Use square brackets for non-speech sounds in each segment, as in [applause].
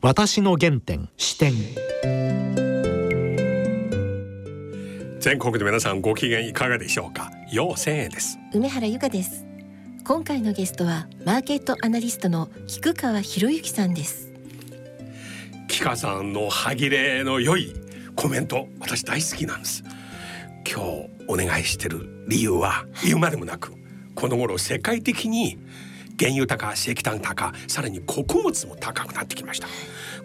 私の原点視点。全国の皆さんご機嫌いかがでしょうか？陽千円です。梅原由香です。今回のゲストはマーケットアナリストの菊川博之さんです。木川さんの歯切れの良いコメント私大好きなんです。今日お願いしてる理由は言うまでもなくこの頃世界的に原油高石炭高さらに穀物も高くなってきました。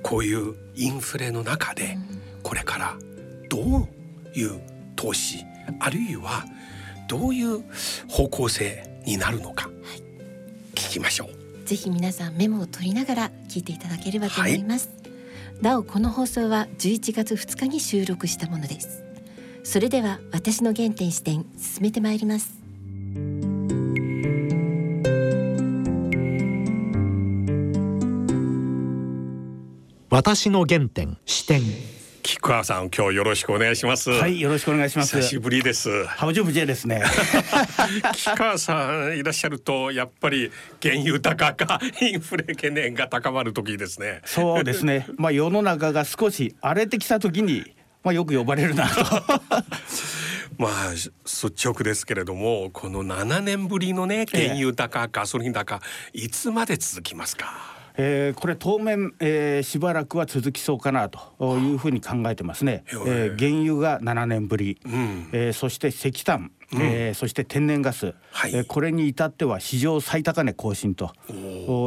こういうインフレの中でこれからどういう投資あるいはどういう方向性になるのか聞きましょう。ぜひ皆さんメモを取りながら聞いていただければと思います、なおこの放送は11月2日に収録したものです。それでは私の原点視点進めてまいります。私の原点視点菊川さん今日よろしくお願いしますはい、よろしくお願いします。久しぶりですハウジョブジェですね。[laughs] 木川さんいらっしゃるとやっぱり原油高かインフレ懸念が高まる時ですねそうですね。[laughs] まあ世の中が少し荒れてきた時に、まあよく呼ばれるなと。[laughs] まあ率直ですけれどもこの7年ぶりのね原油高、ガソリン高いつまで続きますか？えー、これ当面、えー、しばらくは続きそうかなというふうに考えてますね。え。ー、原油が7年ぶり、うん。えー、そして石炭、うん、えー、そして天然ガス、はい、えー、これに至っては史上最高値更新と。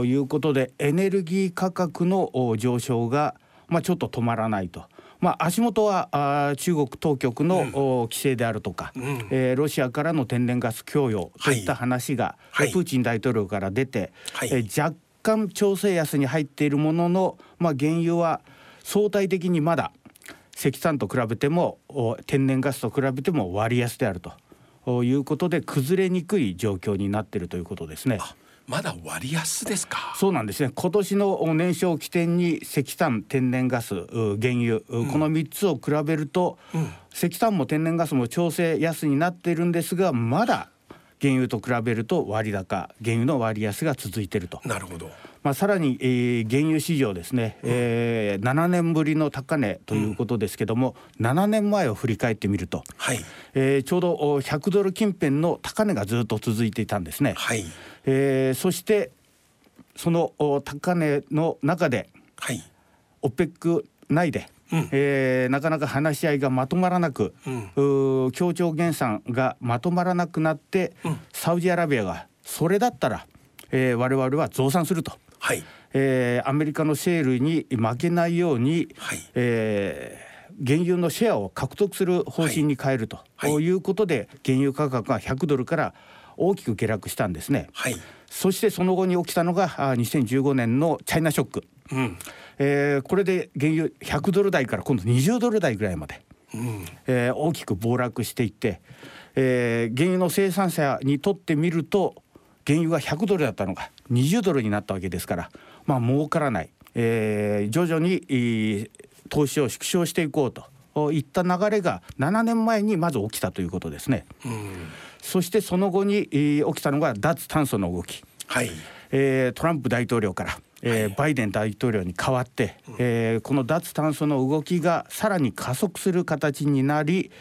いうことでエネルギー価格の上昇が、まあ、ちょっと止まらないと。まあ、足元はあ中国当局の、うん、規制であるとか、うん、えー、ロシアからの天然ガス供与といった話が、はい、プーチン大統領から出て、はい、えー、若干調整安に入っているものの、まあ、原油は相対的にまだ石炭と比べても天然ガスと比べても割安であるということで崩れにくい状況になっているということですね。まだ割安ですか？そうなんですね。今年の年初を起点に石炭、天然ガス、原油、うん、この三つを比べると、うん、石炭も天然ガスも調整安になっているんですが、まだ原油と比べると割高原油の割安が続いていると。なるほど。まあ、さらに、えー、原油市場ですね、えー、7年ぶりの高値ということですけども、うん、7年前を振り返ってみると、はい。えー、ちょうど100ドル近辺の高値がずっと続いていたんですね。はい。えー、そしてその高値の中で、はい、オペック内でうん、えー、なかなか話し合いがまとまらなく、うん、協調減産がまとまらなくなって、うん、サウジアラビアがそれだったら、えー、我々は増産すると、はい。えー、アメリカのシェールに負けないように、はい。えー、原油のシェアを獲得する方針に変えると、はい、い。うことで原油価格が100ドルから大きく下落したんですね。はい、そしてその後に起きたのが2015年のチャイナショック。うん。えー、これで原油100ドル台から今度20ドル台ぐらいまで、うん。えー、大きく暴落していって、えー、原油の生産者にとってみると原油が100ドルだったのが20ドルになったわけですからまあ儲からない、えー、徐々に投資を縮小していこうといった流れが7年前にまず起きたということですね。うん、そしてその後に起きたのが脱炭素の動き。はい。えー、トランプ大統領からえー、バイデン大統領に代わって、えー、この脱炭素の動きがさらに加速する形になり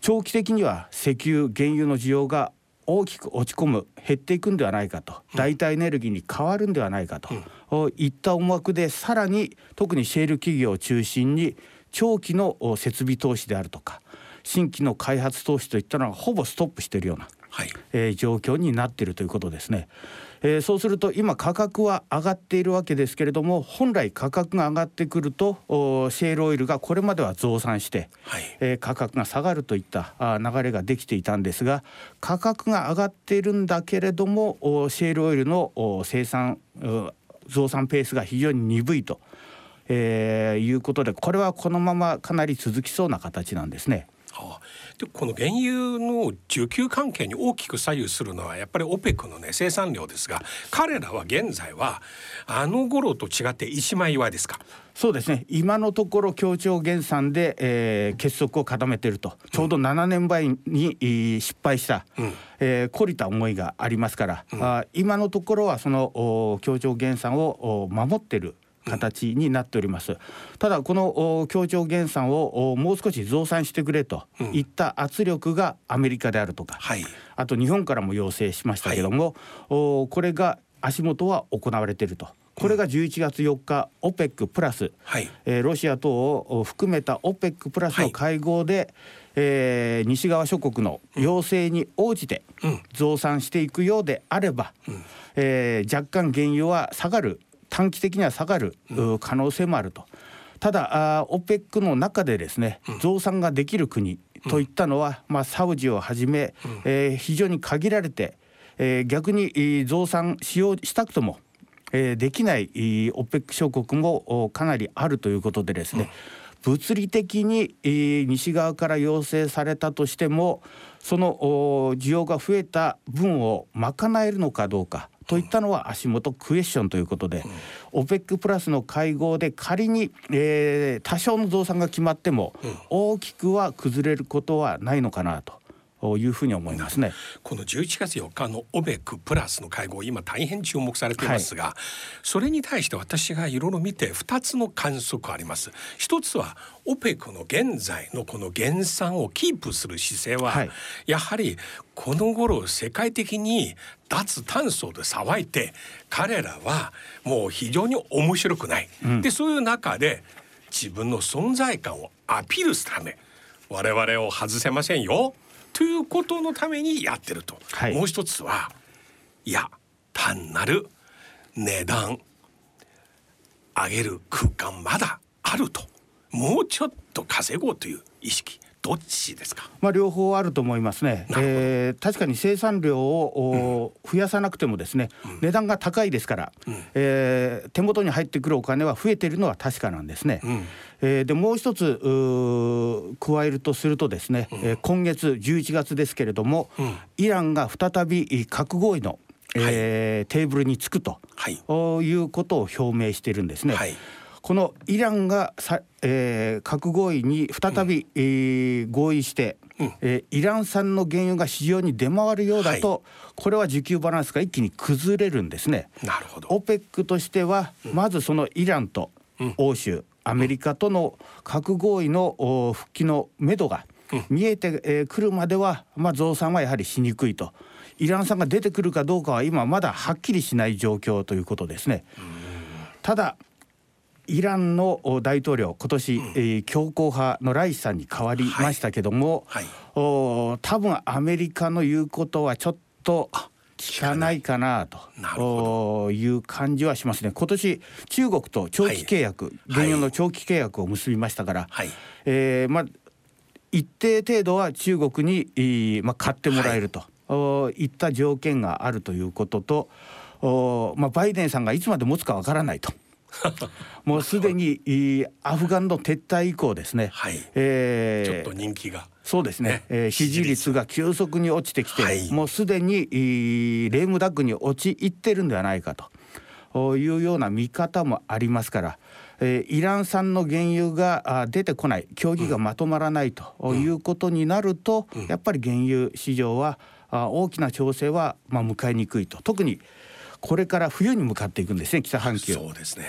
長期的には石油原油の需要が大きく落ち込む減っていくんではないかと代替エネルギーに変わるんではないかと、うん、いった思惑でさらに特にシェール企業を中心に長期の設備投資であるとか新規の開発投資といったのはほぼストップしているような、はい。えー、状況になっているということですね。えー、そうすると今価格は上がっているわけですけれども本来価格が上がってくるとシェールオイルがこれまでは増産して、はい、えー、価格が下がるといったあ流れができていたんですが価格が上がっているんだけれどもシェールオイルの生産増産ペースが非常に鈍いと、えー、いうことでこれはこのままかなり続きそうな形なんですね。はあ、でこの原油の需給関係に大きく左右するのはやっぱり OPEC のね生産量ですが彼らは現在はあの頃と違って一枚岩ですか？そうですね。今のところ協調減産で、えー、結束を固めていると。ちょうど7年前に、うん、失敗した、うん、えー、懲りた思いがありますから、うん、あ今のところはその協調減産を守っている形になっております。ただこの協調減産をもう少し増産してくれといった圧力がアメリカであるとか、はい、あと日本からも要請しましたけども、はい、これが足元は行われていると。これが11月4日 OPEC プラス、はい、えー、ロシア等を含めた OPEC プラスの会合で、はい、えー、西側諸国の要請に応じて増産していくようであれば、うん、えー、若干原油は下がる短期的には下がる可能性もあると。ただあ OPEC の中でですね増産ができる国といったのは、まあ、サウジをはじめ、えー、非常に限られて、えー、逆に増産しようしたくとも、えー、できない OPEC 諸国もかなりあるということでですね、物理的に、えー、西側から要請されたとしてもその需要が増えた分を賄えるのかどうかといったのは足元クエスチョンということで、うん、OPEC プラスの会合で仮に、えー、多少の増産が決まっても、大きくは崩れることはないのかなと。いうふうに思いますね。この11月4日のオベクプラスの会合今大変注目されていますが、はい、それに対して私がいろいろ見て2つの観測あります。一つはオペクの現在のこの減産をキープする姿勢は、はい、やはりこの頃世界的に脱炭素で騒いで彼らはもう非常に面白くない、うん、でそういう中で自分の存在感をアピールするため我々を外せませんよということのためにやってると、はい、もう一つはいや単なる値段上げる空間まだあると。もうちょっと稼ごうという意識どっちですか？まあ両方あると思いますね。えー、確かに生産量を、増やさなくてもですね、うん、値段が高いですから、うん、えー、手元に入ってくるお金は増えているのは確かなんですね。うん、えー、でもう一つ加えるとするとですね、うん、えー、今月11月ですけれども、イランが再び核合意のえー、テーブルにつくと、はい、いうことを表明しているんですね。はいこのイランがさ、えー、核合意に再び、うん、えー、合意して、うん、えー、イラン産の原油が市場に出回るようだと、はい、これは需給バランスが一気に崩れるんですね。なるほど。OPEC としては、うん、まずそのイランと欧州、アメリカとの核合意の復帰のめどが見えてく、えー、るまでは、まあ、増産はやはりしにくいと。イラン産が出てくるかどうかは今まだはっきりしない状況ということですね。ただイランの大統領今年、うん、えー、強硬派のライシさんに変わりましたけども、はいはい、お多分アメリカの言うことはちょっと聞かないかなとい。う感じはしますね。今年中国と長期契約、はい、原油の長期契約を結びましたから、はい、えー、まあ一定程度は中国に、まあ、買ってもらえると、はい、いった条件があるということと、おまあ、バイデンさんがいつまで持つかわからないと。[laughs] もうすでにアフガンの撤退以降ですね、はい。えー、ちょっと人気が。そうですね、ね。えー、支持率が急速に落ちてきて、はい、もうすでにレームダックに陥ってるんではないかと。いうような見方もありますから、えー、イラン産の原油が出てこない。協議がまとまらないということになると、うん。うん、やっぱり原油市場は大きな調整はまあ迎えにくいと。特にこれから冬に向かっていくんですね北半球そうですね。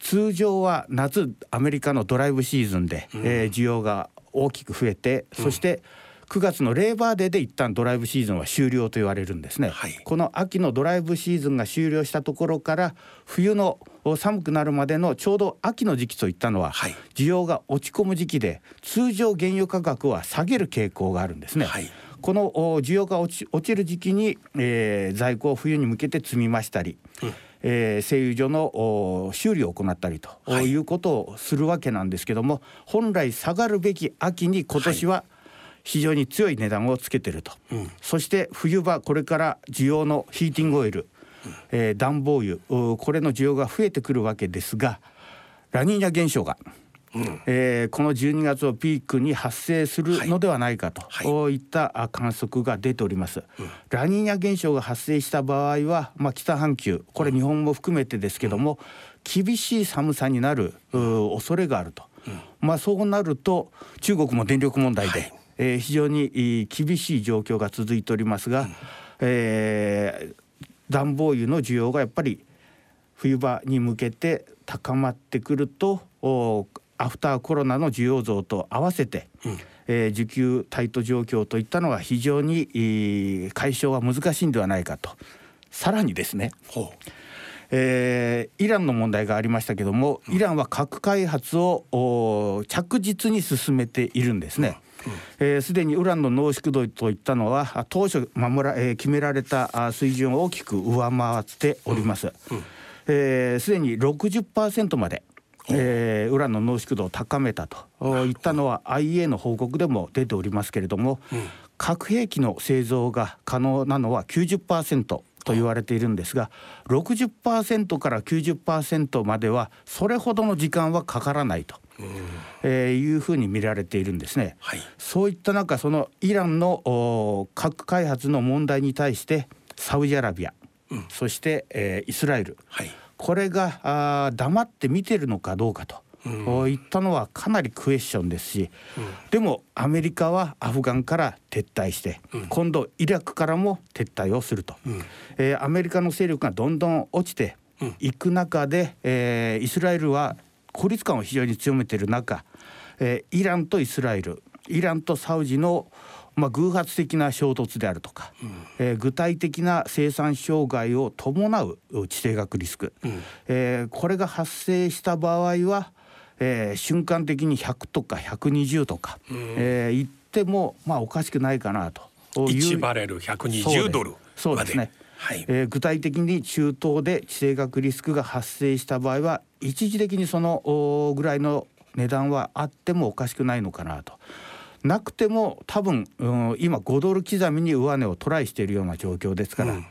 通常は夏アメリカのドライブシーズンで、うん、えー、需要が大きく増えて、そして9月のレーバーデーで一旦ドライブシーズンは終了と言われるんですね、はい、この秋のドライブシーズンが終了したところから冬の寒くなるまでのちょうど秋の時期といったのは、はい、需要が落ち込む時期で通常原油価格は下げる傾向があるんですね。はいこの需要が落ち落ちる時期に、えー、在庫を冬に向けて積み増したり、うん、えー、製油所の修理を行ったりと、はい、いうことをするわけなんですけども本来下がるべき秋に今年は非常に強い値段をつけてると、うん、そして冬場これから需要のヒーティングオイル、うん、えー、暖房油これの需要が増えてくるわけですがラニーニャ現象がうん、えー、この12月をピークに発生するのではないかと、はい、いった観測が出ております、うん、ラニーニャ現象が発生した場合は、まあ、北半球これ日本も含めてですけども、厳しい寒さになる恐れがあると、まあ、そうなると中国も電力問題で、はい、えー、非常に厳しい状況が続いておりますが、うん、えー、暖房油の需要がやっぱり冬場に向けて高まってくるとアフターコロナの需要増と合わせて、うん、えー、需給タイト状況といったのは非常に、えー、解消は難しいんではないかと。さらにですね、えー、イランの問題がありましたけども、イランは核開発を着実に進めているんですね。すで、えー、にウランの濃縮度といったのは当初守ら、えー、決められた水準を大きく上回っております。す、うん、で、ー、に60%までえー、ウランの濃縮度を高めたと。いったのは IA の報告でも出ておりますけれども、うん、核兵器の製造が可能なのは90%と言われているんですが60%から90%まではそれほどの時間はかからないと。えー、いうふうに見られているんですね、はい、そういった中そのイランの核開発の問題に対してサウジアラビア、うん、そして、えー、イスラエル、はいこれがあ黙って見てるのかどうかと。うん、いったのはかなりクエスチョンですし、うん、でもアメリカはアフガンから撤退して、うん、今度イラクからも撤退をすると、うん、えー、アメリカの勢力がどんどん落ちていく中で、えー、イスラエルは孤立感を非常に強めている中、えー、イランとイスラエルイランとサウジのまあ、偶発的な衝突であるとか、うん、えー、具体的な生産障害を伴う地政学リスク、うん、えー、これが発生した場合は、えー、瞬間的に100とか120とか、うん、えー、言っても、まあ、おかしくないかなと。1バレル120ドルそうですね。はい、えー、具体的に中東で地政学リスクが発生した場合は一時的にそのぐらいの値段はあってもおかしくないのかなと。なくても多分、うん、今5ドル刻みに上値をトライしているような状況ですから、うん、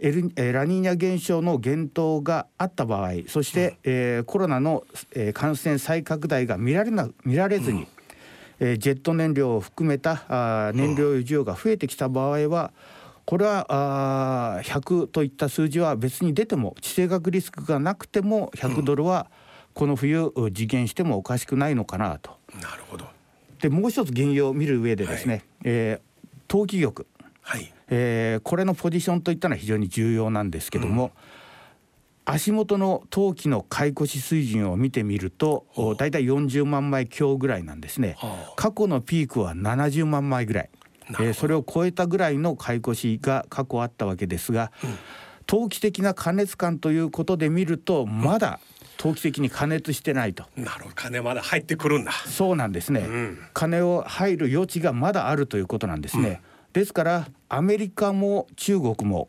エルえラニーニャ現象の減頭があった場合そして、うん、えー、コロナの、えー、感染再拡大が見られな見られずに、うん、えー、ジェット燃料を含めたあ燃料需要が増えてきた場合は、これはあ100といった数字は別に出ても地政学リスクがなくても100ドルはこの冬実現してもおかしくないのかなと。なるほどでもう一つ原因を見る上でですね、はい、えー、投機玉、はい。えー、これのポジションといったのは非常に重要なんですけども、うん、足元の投機の買い越し水準を見てみると大体40万枚強ぐらいなんですね、過去のピークは70万枚ぐらい、えー、それを超えたぐらいの買い越しが過去あったわけですが、うん、投機的な過熱感ということで見るとまだ、うん投機的に加熱してないと。なるほど。金まだ入ってくるんだ。そうなんですね、うん、金を入る余地がまだあるということなんですね、うん、ですからアメリカも中国も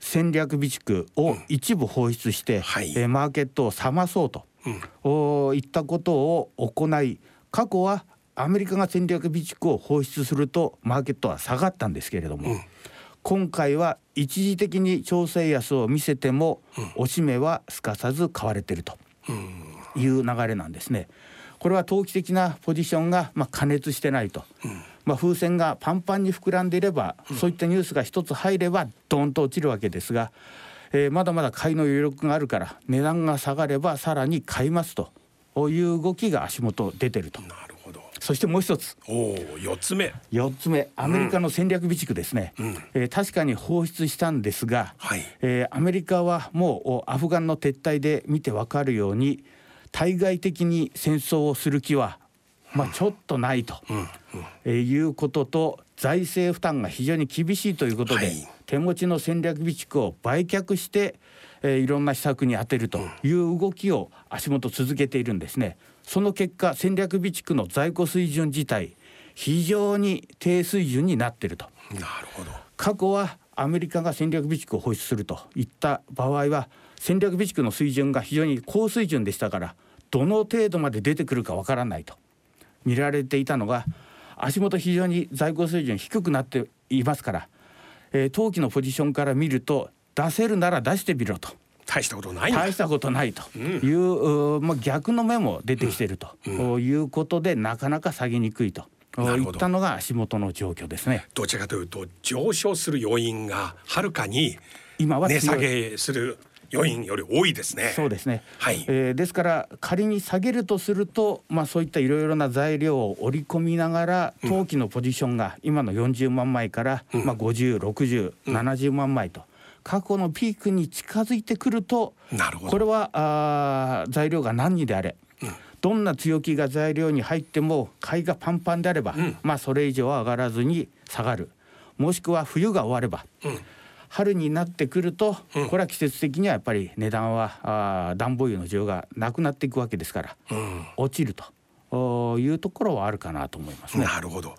戦略備蓄を一部放出して、うんはい、えマーケットを冷まそうと、うん、いったことを行い過去はアメリカが戦略備蓄を放出するとマーケットは下がったんですけれども、今回は一時的に調整安を見せても、おしめはすかさず買われてると。いう流れなんですね。これは投機的なポジションがまあ加熱してないと、まあ風船がパンパンに膨らんでいれば、そういったニュースが一つ入ればドーンと落ちるわけですが、えー、まだまだ買いの余力があるから値段が下がればさらに買いますという動きが足元出てると。なるそしてもう一つ。お4つ目。4つ目。アメリカの戦略備蓄ですね、うん、えー、確かに放出したんですが、はい、えー、アメリカはもうアフガンの撤退で見て分かるように対外的に戦争をする気はまあ、ちょっとないと、うん。うん、えー、いうことと財政負担が非常に厳しいということで、はい、手持ちの戦略備蓄を売却して、えー、いろんな施策に充てるという動きを足元続けているんですね。その結果戦略備蓄の在庫水準自体非常に低水準になっていると。なるほど。過去はアメリカが戦略備蓄を放出するといった場合は戦略備蓄の水準が非常に高水準でしたからどの程度まで出てくるかわからないと。見られていたのが足元非常に在庫水準低くなっていますから、えー、当期のポジションから見ると出せるなら出してみろと大したことない大したことないという、うん、まあ、逆の目も出てきていると、うん、いうことでなかなか下げにくいと。いったのが足元の状況ですね。どちらかというと上昇する要因がはるかに今は値下げする要因より多いですね。そうですね。はい。えー、ですから仮に下げるとすると、まあそういったいろいろな材料を織り込みながら、当期のポジションが今の40万枚から、うん、まあ50、60、うん、70万枚と。過去のピークに近づいてくるとこれはあ材料が何にであれ、うん、どんな強気が材料に入っても買いがパンパンであれば、うん、まあそれ以上は上がらずに下がる。もしくは冬が終われば、うん、春になってくると、これは季節的にはやっぱり値段はあ暖房油の需要がなくなっていくわけですから、落ちるというところはあるかなと思いますね。なるほど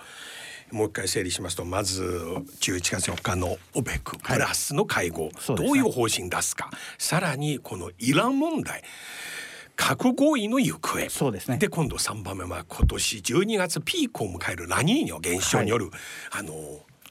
もう一回整理しますとまず11月4日の OPEC プラスの会合、はい、どういう方針出すか、さらにこのイラン問題。核合意の行方。そうですね。で今度3番目は今年12月ピークを迎えるラニーニョ現象による、はい、あの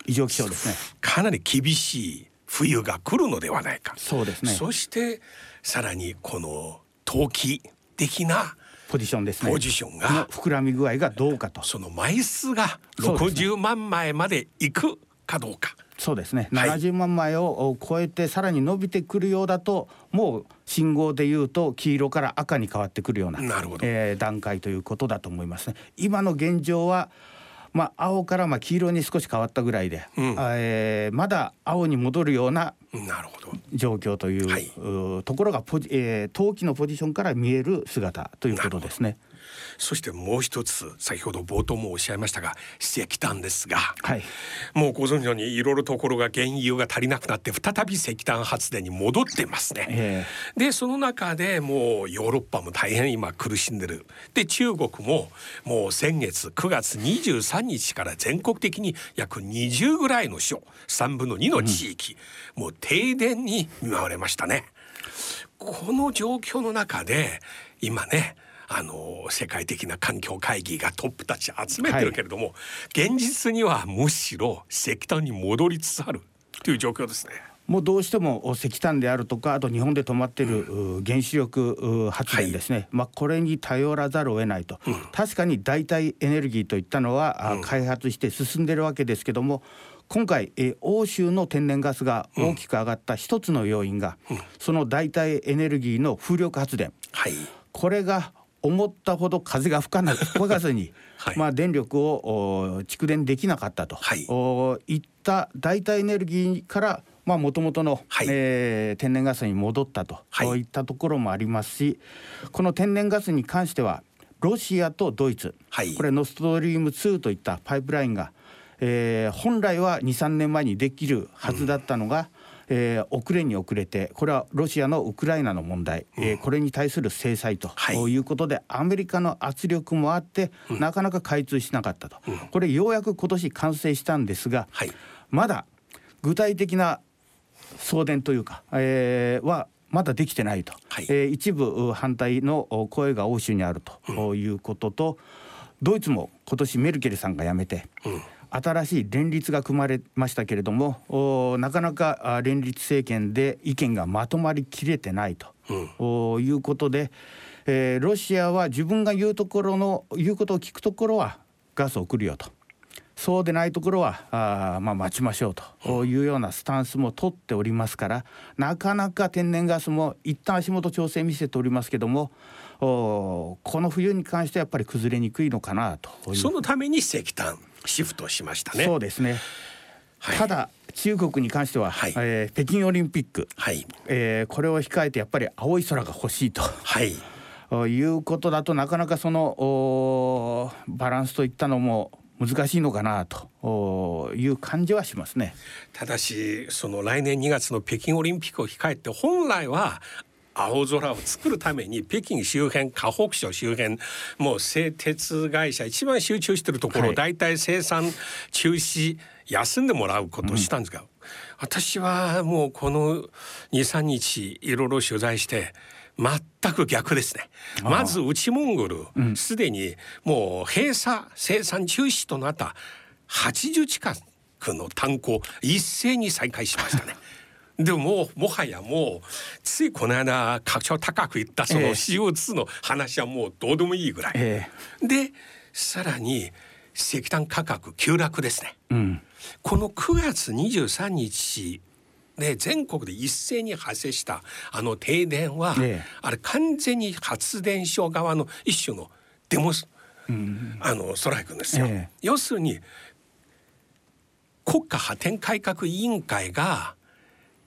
異常気象ですね。かなり厳しい冬が来るのではないか。そうですね。そしてさらにこの投機的なポジションですね。ポジションが。膨らみ具合がどうかと。その枚数が60万枚までいくかどうか。そうですね、はい、70万枚を超えてさらに伸びてくるようだともう信号でいうと黄色から赤に変わってくるようななるほど、えー、段階ということだと思いますね。今の現状はまあ、青からまあ黄色に少し変わったぐらいで、うん、えー、まだ青に戻るような状況という、はい、ところがポジ、えー、陶器のポジションから見える姿ということですね。そしてもう一つ先ほど冒頭もおっしゃいましたが石炭ですが、はい、もうご存知のようにいろいろところが原油が足りなくなって再び石炭発電に戻ってますね。えー、でその中でもうヨーロッパも大変今苦しんでる。で中国ももう先月9月23日から全国的に約20ぐらいの省3分の2の地域、うん、もう停電に見舞われましたね。この状況の中で今ねあの世界的な環境会議がトップたち集めてるけれども、はい、現実にはむしろ石炭に戻りつつある。という状況ですね。もうどうしても石炭であるとかあと日本で止まっている原子力発電ですね、はい、まあ、これに頼らざるを得ないと、うん、確かに代替エネルギーといったのは、うん、開発して進んでるわけですけども今回、え欧州の天然ガスが大きく上がった一つの要因が、うん、その代替エネルギーの風力発電、はい、これが思ったほど風が吹かな吹かずに、[laughs] はい、まあ電力を蓄電できなかったと、はい、おいった代替エネルギーからまあ元々の、はい、えー、天然ガスに戻ったと、はい、いったところもありますしこの天然ガスに関してはロシアとドイツ、はい、これノストリーム2といったパイプラインが、えー、本来は23年前にできるはずだったのが、えー、遅れに遅れてこれはロシアのウクライナの問題、うん、えー、これに対する制裁と、はい、いうことでアメリカの圧力もあって、うん、なかなか開通しなかったと、うん、これようやく今年完成したんですが、はい、まだ具体的な送電というか、えー、はまだできてないと、はい、えー、一部反対の声が欧州にあるということと、ドイツも今年メルケルさんが辞めて、新しい連立が組まれましたけれどもなかなか連立政権で意見がまとまりきれてないと、うん、いうことで、えー、ロシアは自分が言うところの言うことを聞くところはガスを送るよと。そうでないところはあ、まあ、待ちましょうと。いうようなスタンスも取っておりますからなかなか天然ガスも一旦足元調整見せておりますけどもおこの冬に関してはやっぱり崩れにくいのかなとそのために石炭シフトしましたね。そうですね、はい、ただ中国に関しては、はい、えー、北京オリンピック、はい。えー、これを控えてやっぱり青い空が欲しいと。はい。[laughs] いうことだとなかなかそのバランスといったのも難しいのかなという感じはしますね。ただしその来年2月の北京オリンピックを控えて本来は青空を作るために北京周辺河北省周辺もう製鉄会社一番集中してるところ、はい、大体生産中止休んでもらうことをしたんですが、うん、私はもうこの23日いろいろ取材して全く逆ですね。まず内モンゴルすで、うん、にもう閉鎖生産中止となった80近くの炭鉱一斉に再開しましたね。でももはやもうついこの間拡張高く言ったその CO2 の話はもうどうでもいいぐらい、えー、でさらに石炭価格急落ですね、うん、この9月23日で全国で一斉に発生したあの停電は、えあれ完全に発電所側の一種のデモス、うん、あのストライクですよ、え、要するに国家破天改革委員会が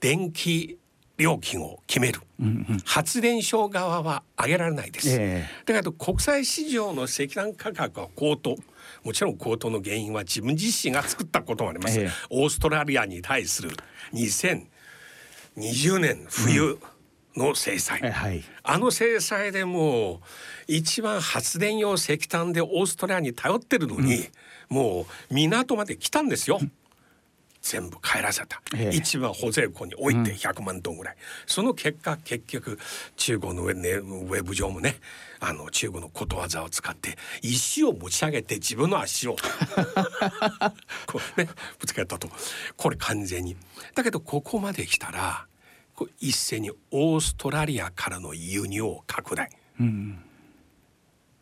電気料金を決める、うんうん、発電所側は上げられないです、えー、だけど国際市場の石炭価格は高騰。もちろん高騰の原因は自分自身が作ったこともあります、えー、オーストラリアに対する2020年冬の制裁、うんはい、あの制裁でも一番発電用石炭でオーストラリアに頼ってるのに、うん、もう港まで来たんですよ。うん全部帰らせた、ええ、一番保税庫に置いて100万トンぐらい、うん、その結果結局中国のウェ,、ね、ウェブ上もねあの中国のことわざを使って石を持ち上げて自分の足を。[laughs] こう、ね、ぶつけたと。これ完全に。だけどここまで来たら一斉にオーストラリアからの輸入を拡大、うん、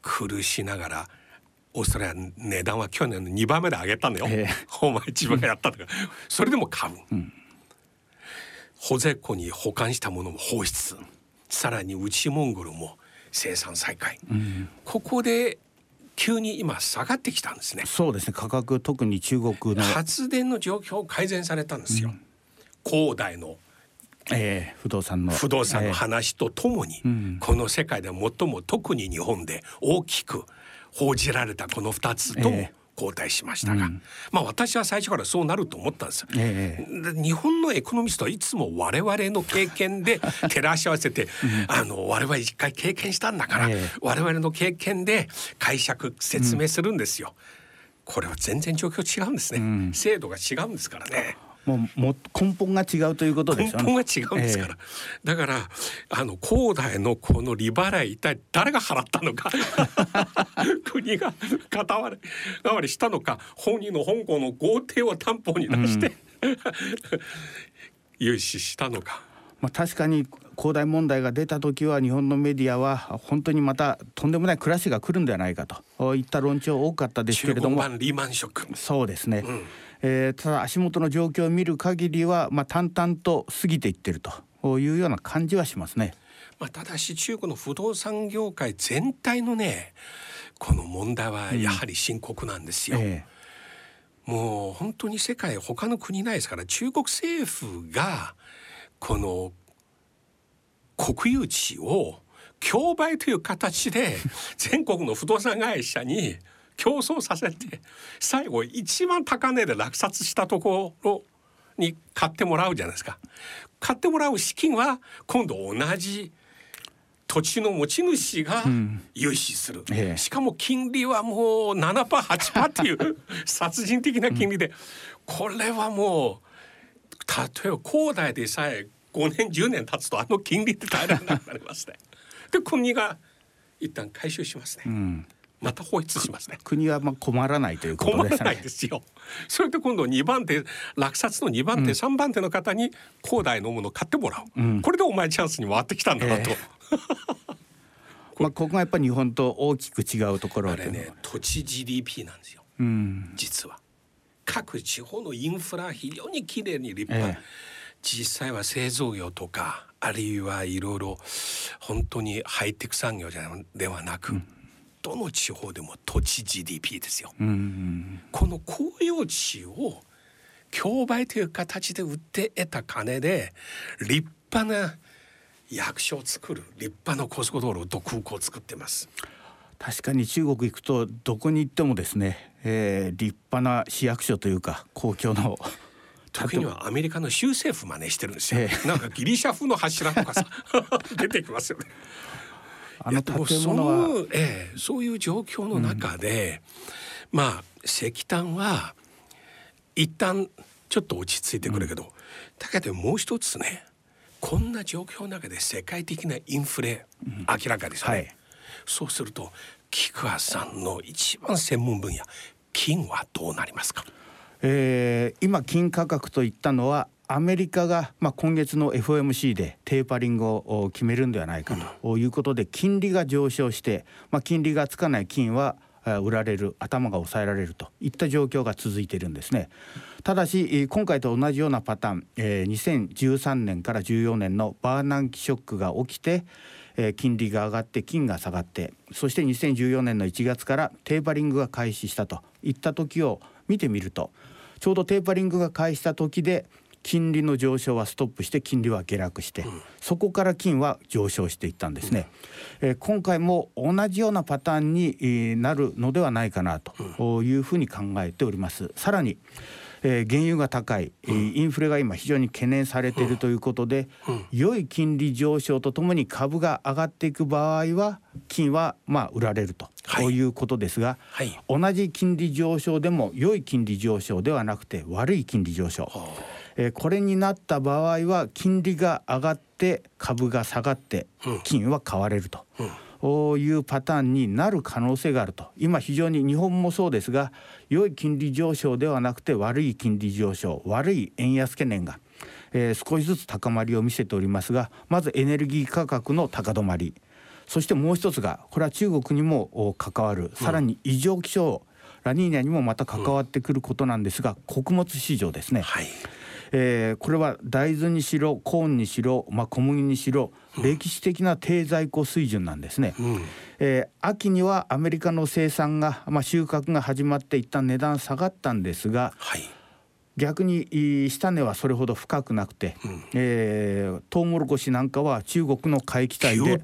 苦しながらオーストラリア値段は去年の2番目で上げたのよ、えー、お前自分がやったとか。それでも買う、うん、保税庫に保管したものも放出さらに内モンゴルも生産再開、うん、ここで急に今下がってきたんですね。そうですね。価格特に中国の発電の状況改善されたんですよ、うん、恒大のえー、不動産の。不動産の話とともに、えーうん、この世界で最も特に日本で大きく報じられたこの2つと交代しましたが、えーうん、まあ私は最初からそうなると思ったんですよ、えー、日本のエコノミストはいつも我々の経験で [laughs] 照らし合わせて、うん、あの我々一回経験したんだから、えー、我々の経験で解釈説明するんですよ、うん、これは全然状況違うんですね、制度が違うんですからね。もうも根本が違うということですよね。根本が違うんですから、えー、だからあの恒大のこの利払い一体誰が払ったのか。[laughs] 国が片割れ代わりしたのか。本人の香港の豪邸を担保に出して、うん、融資したのか。まあ、確かに恒大問題が出た時は日本のメディアは本当にまたとんでもない暮らしが来るんではないかといった論調多かったですけれども。リーマンショック。そうですね、うんえー、ただ足元の状況を見る限りは、まあ、淡々と過ぎていってるというような感じはしますね。まあ、ただし中国の不動産業界全体のねこの問題はやはり深刻なんですよ。うんえー、もう本当に世界他の国ないですから中国政府がこの国有地を競売という形で [laughs] 全国の不動産会社に競争させて最後一番高値で落札したところに買ってもらうじゃないですか。買ってもらう資金は今度同じ土地の持ち主が融資する、うんええ、しかも金利はもう7%、8%っていう殺人的な金利で、これはもう例えば恒大でさえ5年10年経つとあの金利って耐えられなくなりますね。で国が一旦回収しますね。うんまた放出しますね。国はまあ困らないということですね。困らないですよ。それで今度2番手落札の2番手、うん、3番手の方に恒大のものを買ってもらう、うん、これでお前チャンスに回ってきたんだなと。えー [laughs] まあここがやっぱり日本と大きく違うところあれね土地 GDP なんですよ、うん、実は。各地方のインフラ非常に綺麗に立派、ええ、実際は製造業とかあるいはいろいろ本当にハイテク産業ではなく、うんどの地方でも土地 GDP ですよ。この公用地を競売という形で売って得た金で立派な役所を作る立派な高速道路と空港を作ってます。確かに中国行くとどこに行ってもですね、えー、立派な市役所というか公共の時にはアメリカの州政府真似してるんですよ、えー、なんかギリシャ風の柱とかさ [laughs] 出てきますよねあの建物は。ええ、そういう状況の中で、うん、まあ石炭は一旦ちょっと落ち着いてくるけど、うん、だけどもう一つねこんな状況の中で世界的なインフレ、うん、明らかですね、はい、そうすると菊川さんの一番専門分野金はどうなりますか、えー、今金価格といったのはアメリカが、まあ、今月の FOMC でテーパリングを決めるんではないかということで金利が上昇して、まあ、金利がつかない金は売られる頭が抑えられるといった状況が続いているんですね。ただし今回と同じようなパターン、えー、2013年から14年のバーナンキショックが起きて、えー、金利が上がって金が下がってそして2014年の1月からテーパリングが開始したといった時を見てみるとちょうどテーパリングが開始した時で金利の上昇はストップして金利は下落して、うん、そこから金は上昇していったんですね、うん、えー、今回も同じようなパターンになるのではないかなというふうに考えております。さらにえー、原油が高い、うん、インフレが今非常に懸念されているということで、うん、良い金利上昇とともに株が上がっていく場合は金はまあ売られると、はい、いうことですが、はい、同じ金利上昇でも良い金利上昇ではなくて悪い金利上昇、えー、これになった場合は金利が上がって株が下がって金は買われると。うん。いうパターンになる可能性があると。今非常に日本もそうですが良い金利上昇ではなくて悪い金利上昇悪い円安懸念が、えー、少しずつ高まりを見せておりますがまずエネルギー価格の高止まり。そしてもう一つがこれは中国にも関わる。さらに異常気象、ラニーニャにもまた関わってくることなんですが、穀物市場ですね。はいえー、これは大豆にしろコーンにしろ、まあ、小麦にしろ歴史的な低在庫水準なんですね、うん、えー、秋にはアメリカの生産が、まあ、収穫が始まって一旦値段下がったんですが、はい、逆に下値はそれほど深くなくて、うん、えー、トウモロコシなんかは中国の買い期待で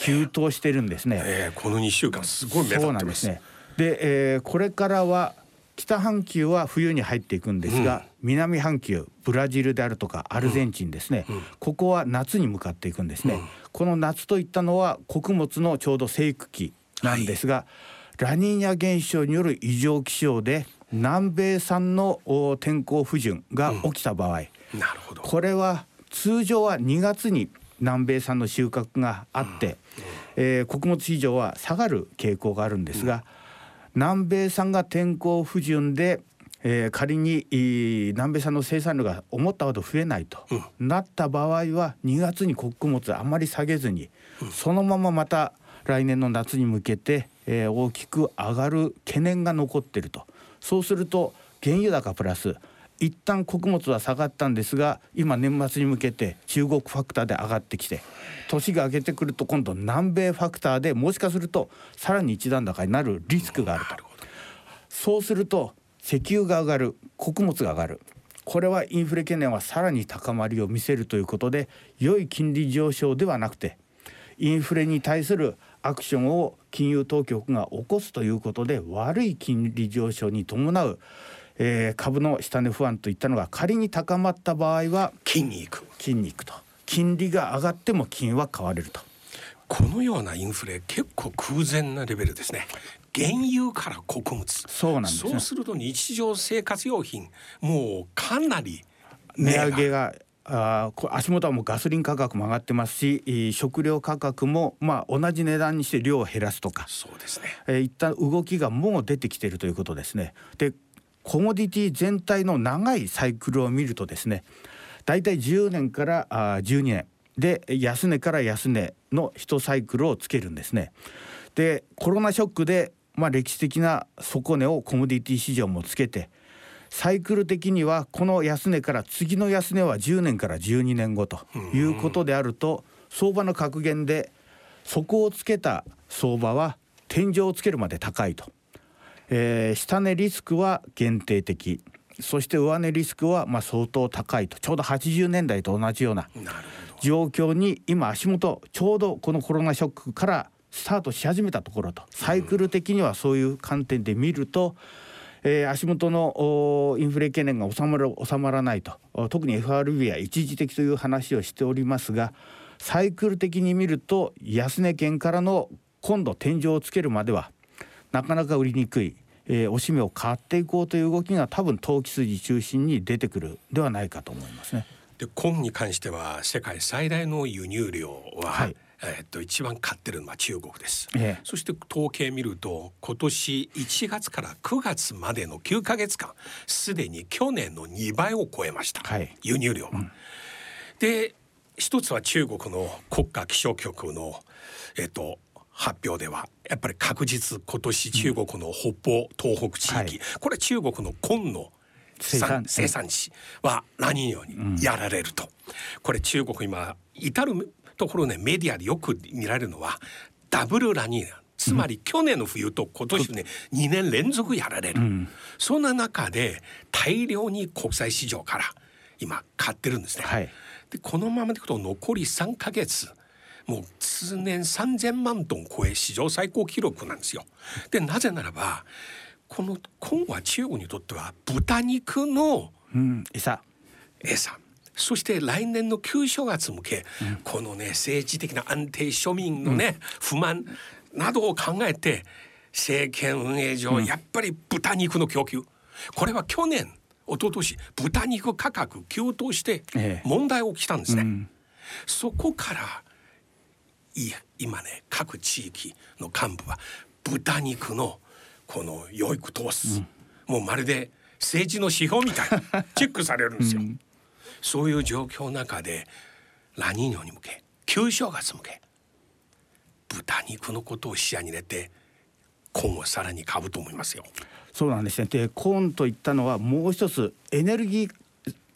急騰してるんですね。えー、この2週間すごい目立ってます。ね、で、えー、これからは北半球は冬に入っていくんですが、うん、南半球ブラジルであるとかアルゼンチンですね、うん、ここは夏に向かっていくんですね、うん、この夏といったのは穀物のちょうど生育期なんですが、はい、ラニーニャ現象による異常気象で南米産の天候不順が起きた場合、なるほど。これは通常は2月に南米産の収穫があって、えー、穀物市場は下がる傾向があるんですが、南米産が天候不順で、えー、仮に南米産の生産量が思ったほど増えないと、うん、なった場合は2月に穀物あまり下げずに、うん、そのまままた来年の夏に向けて、えー、大きく上がる懸念が残っていると。そうすると原油高プラス一旦穀物は下がったんですが今年末に向けて中国ファクターで上がってきて年が明けてくると今度南米ファクターでもしかするとさらに一段高になるリスクがあると。そうすると石油が上がる穀物が上がる。これはインフレ懸念はさらに高まりを見せるということで良い金利上昇ではなくてインフレに対するアクションを金融当局が起こすということで悪い金利上昇に伴うえー、株の下値不安といったのが仮に高まった場合は金に行く。金に行くと。金利が上がっても金は買われると。このようなインフレ結構空前なレベルですね。原油から穀物。そうなんです、ね、そうすると日常生活用品。もうかなり値上げがあ足元はもうガソリン価格も上がってますし食料価格もまあ同じ値段にして量を減らすとか。そうですね、えー、いった動きがもう出てきているということですね。でコモディティ全体の長いサイクルを見るとですね大体10年からあ12年で安値から安値の1サイクルをつけるんですね。でコロナショックで、まあ、歴史的な底値をコモディティ市場もつけてサイクル的にはこの安値から次の安値は10年から12年後ということであると相場の格言で底をつけた相場は天井をつけるまで高いとえー、下値リスクは限定的。そして上値リスクはまあ相当高いと。ちょうど80年代と同じような状況に今足元ちょうどこのコロナショックからスタートし始めたところと。サイクル的にはそういう観点で見ると、えー、足元のインフレ懸念が収まる収まらないと。特に FRB は一時的という話をしておりますがサイクル的に見ると安値圏からの今度天井をつけるまではなかなか売りにくい、えー、おしめを買っていこうという動きが多分投機筋中心に出てくるではないかと思いますね。で今に関しては世界最大の輸入量は、はい、えっと一番買ってるのは中国です、ええ、そして統計見ると今年1月から9月までの9か月間すでに去年の2倍を超えました、はい、輸入量は。うん、で一つは中国の国家気象局のえっと発表ではやっぱり確実今年中国の北方、東北地域、はい、これ中国の紺の生産生産地は何ようにやられると、うん、これ中国今至るところねメディアでよく見られるのはダブルラニーナつまり去年の冬と今年ね、うん、2年連続やられる、うん、そんな中で大量に国際市場から今買ってるんですね。はい、でこのままでいくと残り3か月もう通年3,000万トン超え史上最高記録なんですよ。でなぜならばこの今は中国にとっては豚肉の餌。餌。そして来年の旧正月向け、うん、このね政治的な安定庶民のね、うん、不満などを考えて政権運営上、やっぱり豚肉の供給。これは去年一昨年豚肉価格急騰して問題起きたんですね。そこからい今ね各地域の幹部は豚肉のこの養育投資、うん、もうまるで政治の指標みたい。に [laughs] チェックされるんですよ。うん、そういう状況の中でラニーニョに向け旧正月向け豚肉のことを視野に入れて今後さらに買うと思いますよ。そうなんですね。でコーンといったのはもう一つエネルギー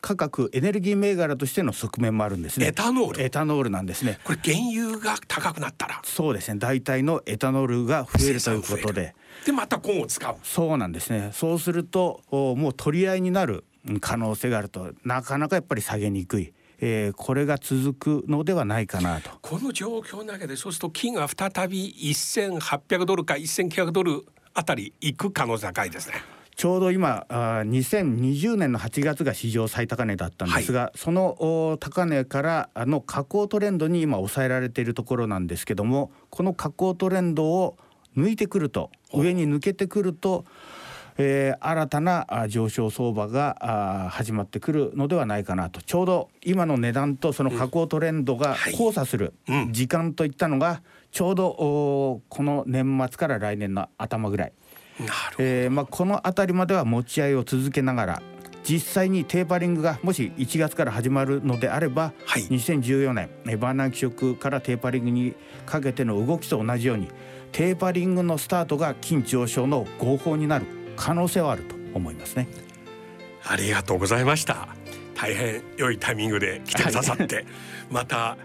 価格エネルギー銘柄としての側面もあるんですね。エタノール。エタノールなんですね。これ原油が高くなったら。そうですね。大体のエタノールが増えるということで。でまたコンを使う。そうなんですね。そうするともう取り合いになる可能性があると。なかなかやっぱり下げにくい。えー、これが続くのではないかなと。この状況の中でそうすると金が再び1800ドルか1900ドルあたりいく可能性高いですね。ちょうど今あ2020年の8月が史上最高値だったんですが、はい、その高値からあの下降トレンドに今抑えられているところなんですけどもこの下降トレンドを抜いてくると上に抜けてくると、えー、新たな上昇相場が始まってくるのではないかなと。ちょうど今の値段とその下降トレンドが交差する時間といったのがちょうどこの年末から来年の頭ぐらい。えーまあ、この辺りまでは持ち合いを続けながら実際にテーパリングがもし1月から始まるのであれば、はい、2014年バーナー気色からテーパリングにかけての動きと同じようにテーパリングのスタートが金上昇の合法になる可能性はあると思いますね。ありがとうございました。大変良いタイミングで来てくださって、はい、また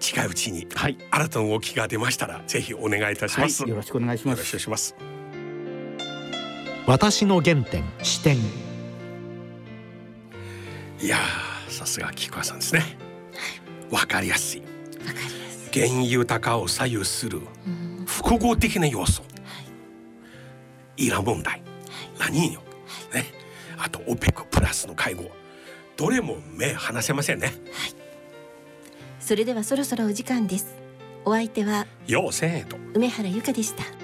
近いうちに新たな動きが出ましたら、ぜひお願いいたします、はい、よろしくお願いします。私の原点視点。いやさすが菊川さんですね。わかりやすい。原油高を左右する複合的な要素、イラン問題、ラニーニョ、ね、あとオペックプラスの会合。どれも目離せませんね、はい、それではそろそろお時間です。お相手は陽千恵と梅原由香でした